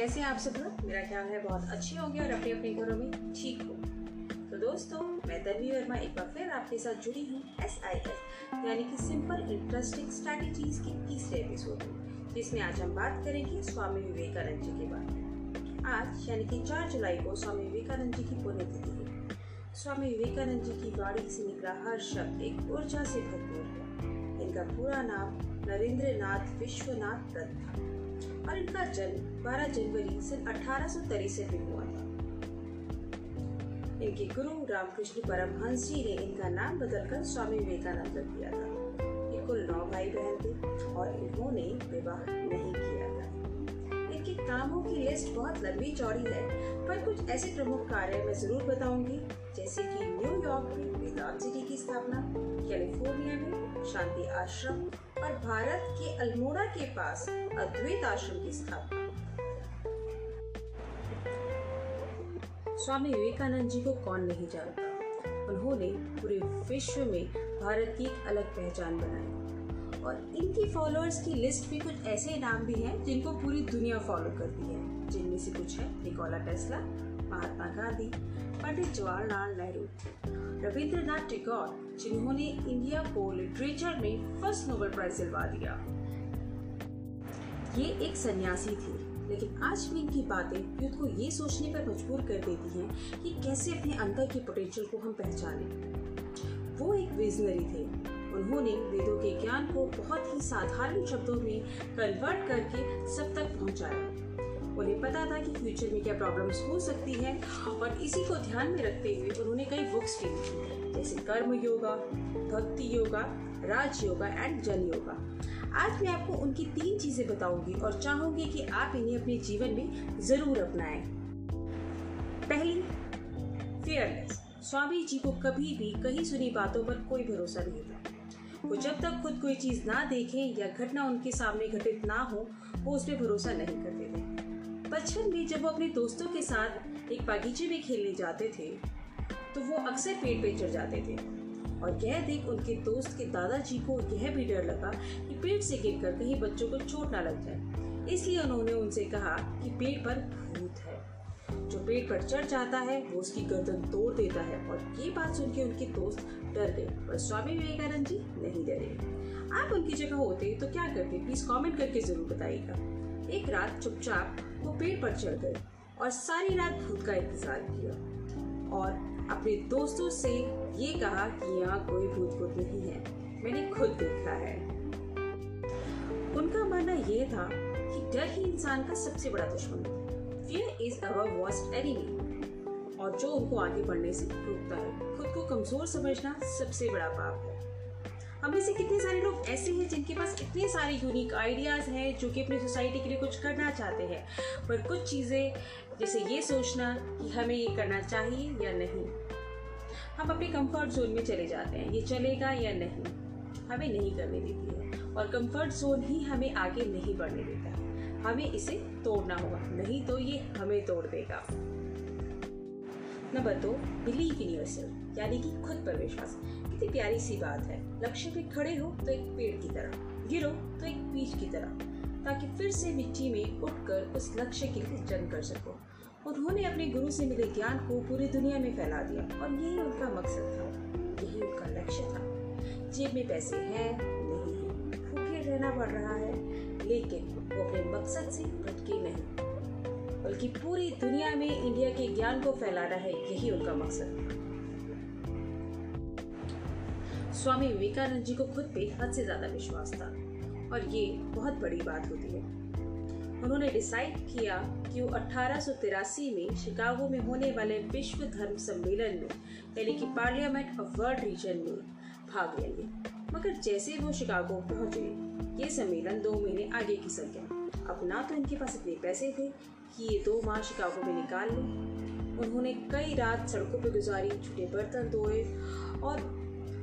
कैसे हैं आप सब लोग? मेरा ख्याल है बहुत अच्छे होंगे और अपने अपने घरों में ठीक हो तो दोस्तों, मैं तन्वी वर्मा एक बार फिर आपके साथ जुड़ी हूँ एस आई एस यानी कि सिंपल इंटरेस्टिंग स्ट्रैटेजीज के तीसरे एपिसोड में, जिसमें आज हम बात करेंगे स्वामी विवेकानंद जी के बारे में। आज, यानी कि चार जुलाई को स्वामी विवेकानंद जी की पुण्यतिथि है। स्वामी विवेकानंद जी की वाणी से निकला हर शब्द एक ऊर्जा से भरपूर है। इनका पूरा नाम नरेंद्र नाथ विश्वनाथ दत्त था। और इनका जन्म 12 जनवरी सन अठारह में हुआ था। इनके गुरु रामकृष्ण परमहंस जी ने इनका नाम बदलकर स्वामी विवेकानंद रख दिया था। ये कुल नौ भाई बहन थे और इन्होंने विवाह नहीं किया था। कामों की लिस्ट बहुत लंबी चौड़ी है, पर कुछ ऐसे प्रमुख कार्य मैं ज़रूर बताऊँगी, जैसे कि न्यूयॉर्क में वेदांत सिटी की स्थापना, कैलिफ़ोर्निया में शांति आश्रम और भारत के अल्मोड़ा के पास अद्वैत आश्रम की स्थापना। स्वामी विवेकानंद जी को कौन नहीं जानता? उन्होंने पूरे विश्व में भारत की एक अलग पहचान बनाई। और इनकी फॉलोअर्स की लिस्ट में कुछ ऐसे नाम भी हैं जिनको पूरी दुनिया फॉलो करती है। जिनमें से कुछ है निकोला टेस्ला महात्मा गांधी, पंडित जवाहरलाल नेहरू, रविंद्रनाथ टैगोर, जिन्होंने इंडिया को लिटरेचर में फ़र्स्ट नोबेल प्राइज दिलवा दिया। ये एक सन्यासी थी, लेकिन आज भी इनकी बातें युद्ध को ये सोचने पर मजबूर कर देती हैं कि कैसे अपने अंदर के पोटेंशियल को हम पहचानें। वो एक विजनरी थे। उन्होंने वेदों के ज्ञान को बहुत ही साधारण शब्दों में कन्वर्ट करके सब तक पहुँचाया। उन्हें पता था कि फ्यूचर में क्या प्रॉब्लम्स हो सकती हैं, और इसी को ध्यान में रखते हुए उन्होंने कई बुक्स भी लिखी, जैसे कर्म योगा, भक्ति योगा, राज योगा एंड जन योगा। आज मैं आपको उनकी तीन चीज़ें बताऊँगी और चाहूँगी कि आप इन्हें अपने जीवन में ज़रूर अपनाएँ। पहली फेयरनेस स्वामी जी को कभी भी कहीं सुनी बातों पर कोई भरोसा नहीं था। वो जब तक खुद कोई चीज़ ना देखें या घटना उनके सामने घटित ना हो, वो उस पर भरोसा नहीं करते थे। बचपन में जब वो अपने दोस्तों के साथ एक बागीचे में खेलने जाते थे तो वो अक्सर पेड़ पे चढ़ जाते थे। और यह देख उनके दोस्त के दादाजी को यह भी डर लगा कि पेड़ से गिरकर कहीं बच्चों को चोट ना लग जाए। इसलिए उन्होंने उनसे कहा कि पेड़ पर भूत है। जो पेड़ पर चढ़ जाता है, वो उसकी गर्दन तोड़ देता है और ये बात सुन के उनके दोस्त डर गए। पर स्वामी विवेकानंद जी नहीं डरे। आप उनकी जगह होते तो क्या करते? प्लीज़ कमेंट करके ज़रूर बताइएगा। एक रात चुपचाप वो पेड़ पर चढ़ गए और सारी रात भूत का इंतज़ार किया और अपने दोस्तों से ये कहा कि यहाँ कोई भूत भूत नहीं है। मैंने खुद देखा है। उनका मानना यह था कि डर ही इंसान का सबसे बड़ा दुश्मन है fear is our worst enemy और जो उनको आगे बढ़ने से रोकता है, खुद को कमज़ोर समझना सबसे बड़ा पाप है। हम में से कितने सारे लोग ऐसे हैं जिनके पास इतने सारे यूनिक आइडियाज़ हैं, जो कि अपनी सोसाइटी के लिए कुछ करना चाहते हैं। पर कुछ चीज़ें, जैसे ये सोचना कि हमें ये करना चाहिए या नहीं। हम अपने कंफर्ट जोन में चले जाते हैं, ये चलेगा या नहीं। हमें नहीं करने देती है। और कंफर्ट जोन ही हमें आगे नहीं बढ़ने देता। हमें इसे तोड़ना होगा, नहीं तो ये हमें तोड़ देगा। नंबर दो बिलीव इन योरसेल्फ यानी कि खुद पर विश्वास। कितनी प्यारी सी बात है। लक्ष्य पे खड़े हो तो एक पेड़ की तरह, गिरो तो एक बीज की तरह, ताकि फिर से मिट्टी में उठकर उस लक्ष्य के लिए जंग कर सको। उन्होंने अपने गुरु से मिले ज्ञान को पूरी दुनिया में फैला दिया, और यही उनका मकसद था। यही उनका लक्ष्य था। जेब में पैसे हैं, नहीं है भूखे रहना पड़ रहा है। लेकिन वो अपने मकसद से भटके नहीं बल्कि पूरी दुनिया में इंडिया के ज्ञान को फैलाना है, यही उनका मकसद। स्वामी विवेकानंद जी को खुद पे हद से ज़्यादा विश्वास था, और ये बहुत बड़ी बात होती है। उन्होंने डिसाइड किया कि वो अठारह में शिकागो में होने वाले विश्व धर्म सम्मेलन में, यानी कि पार्लियामेंट ऑफ़ वर्ल्ड रीजन में भाग लेंगे। मगर जैसे वो शिकागो पहुँचे, ये सम्मेलन दो महीने आगे खिसक गया अब ना तो इनके पास इतने पैसे थे कि ये दो माह शिकागो में निकाल लें। उन्होंने कई रात सड़कों पर गुजारी छुटे बर्तन धोए और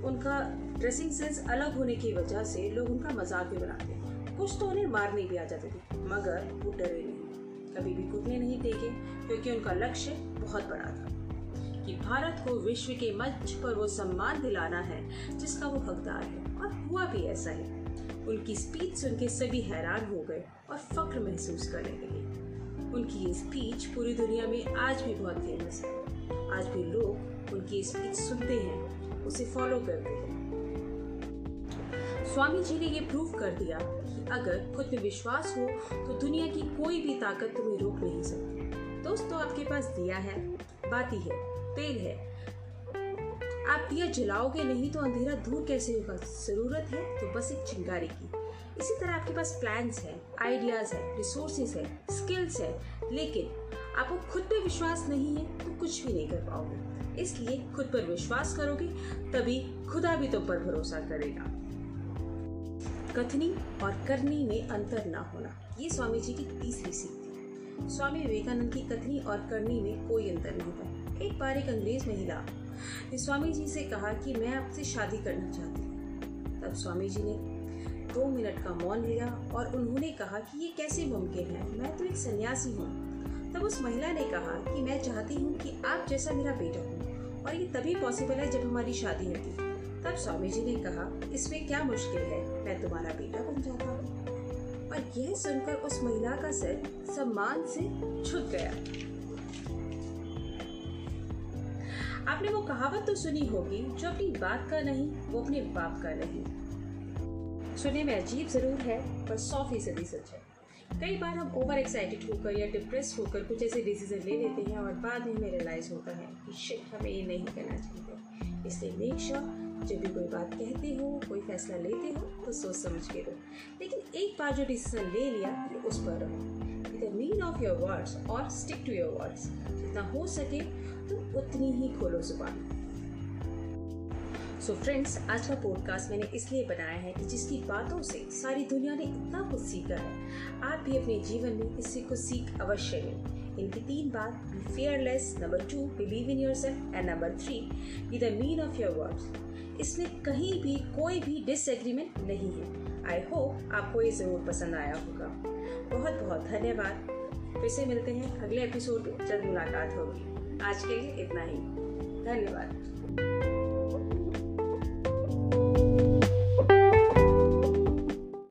उनका ड्रेसिंग सेंस अलग होने की वजह से लोग उनका मज़ाक भी बनाते कुछ तो उन्हें मारने भी आ जाते थे, मगर वो डरे नहीं। कभी भी घुटने नहीं देखे, क्योंकि उनका लक्ष्य बहुत बड़ा था। कि भारत को विश्व के मंच पर वो सम्मान दिलाना है, जिसका वो हकदार है, और हुआ भी ऐसा ही। उनकी स्पीच सुन के सभी हैरान हो गए और फक्र महसूस करने लगे। उनकी ये स्पीच पूरी दुनिया में आज भी बहुत फ़ेमस है। आज भी लोग उनकी स्पीच सुनते हैं, उसे फॉलो करते हैं। स्वामी जी ने ये प्रूव कर दिया कि अगर खुद में विश्वास हो तो दुनिया की कोई भी ताकत तुम्हें रोक नहीं सकती। दोस्तों, आपके पास दिया है, बाती है। तेल है। आप दिया जलाओगे नहीं तो अंधेरा दूर कैसे होगा? ज़रूरत है तो बस एक चिंगारी की। इसी तरह आपके पास प्लान्स है आइडियाज़ है रिसोर्सेज है स्किल्स है, लेकिन आपको खुद पे विश्वास नहीं है तो कुछ भी नहीं कर पाओगे। इसलिए खुद पर विश्वास करोगे, तभी खुदा भी तुम तो पर भरोसा करेगा। कथनी और करनी में अंतर ना होना। ये स्वामी जी की तीसरी सीख थी। स्वामी विवेकानंद की कथनी और करनी में कोई अंतर नहीं था एक बार एक अंग्रेज़ महिला ने स्वामी जी से कहा कि मैं आपसे शादी करना चाहती हूँ। तब स्वामी जी ने दो मिनट का मौन लिया और उन्होंने कहा कि ये कैसे मुमकिन है? मैं तो एक सन्यासी हूँ। तब उस महिला ने कहा कि मैं चाहती हूँ कि आप जैसा मेरा बेटा हो और ये तभी पॉसिबल है जब हमारी शादी होगी। तब स्वामी जी ने कहा, इसमें क्या मुश्किल है? मैं तुम्हारा बेटा बन जाता हूँ। और यह सुनकर उस महिला का सिर सम्मान से झुक गया। आपने वो कहावत तो सुनी होगी, जो अपनी बात का नहीं, वो अपने बाप का नहीं। सुनने में अजीब ज़रूर है, पर सौ फ़ीसदी सच है। कई बार हम ओवर एक्साइटेड होकर या डिप्रेस होकर कुछ ऐसे डिसीज़न ले लेते हैं और बाद में हमें रियलाइज़ होता है कि शिट हमें ये नहीं करना चाहिए। इसलिए मेक श्योर जब भी कोई बात कहते हो, कोई फैसला लेते हो तो सोच समझ के लो लेकिन एक बार जो डिसीज़न ले लिया तो उस पर रहो। इधर मीन ऑफ़ योर वर्ड्स और स्टिक टू योर वर्ड्स जितना हो सके तो उतनी ही खोलो ज़ुबान। सो so फ्रेंड्स आज का पॉडकास्ट मैंने इसलिए बनाया है कि जिसकी बातों से सारी दुनिया ने इतना कुछ सीखा है। आप भी अपने जीवन में इससे कुछ सीख अवश्य लें। इनकी तीन बात be fearless number two believe in yourself and number three be the man of your words इसमें कहीं भी कोई भी डिसएग्रीमेंट नहीं है। आई होप आपको ये ज़रूर पसंद आया होगा। बहुत बहुत धन्यवाद। फिर से मिलते हैं अगले एपिसोड में। जल्द मुलाकात होगी। आज के लिए इतना ही। धन्यवाद।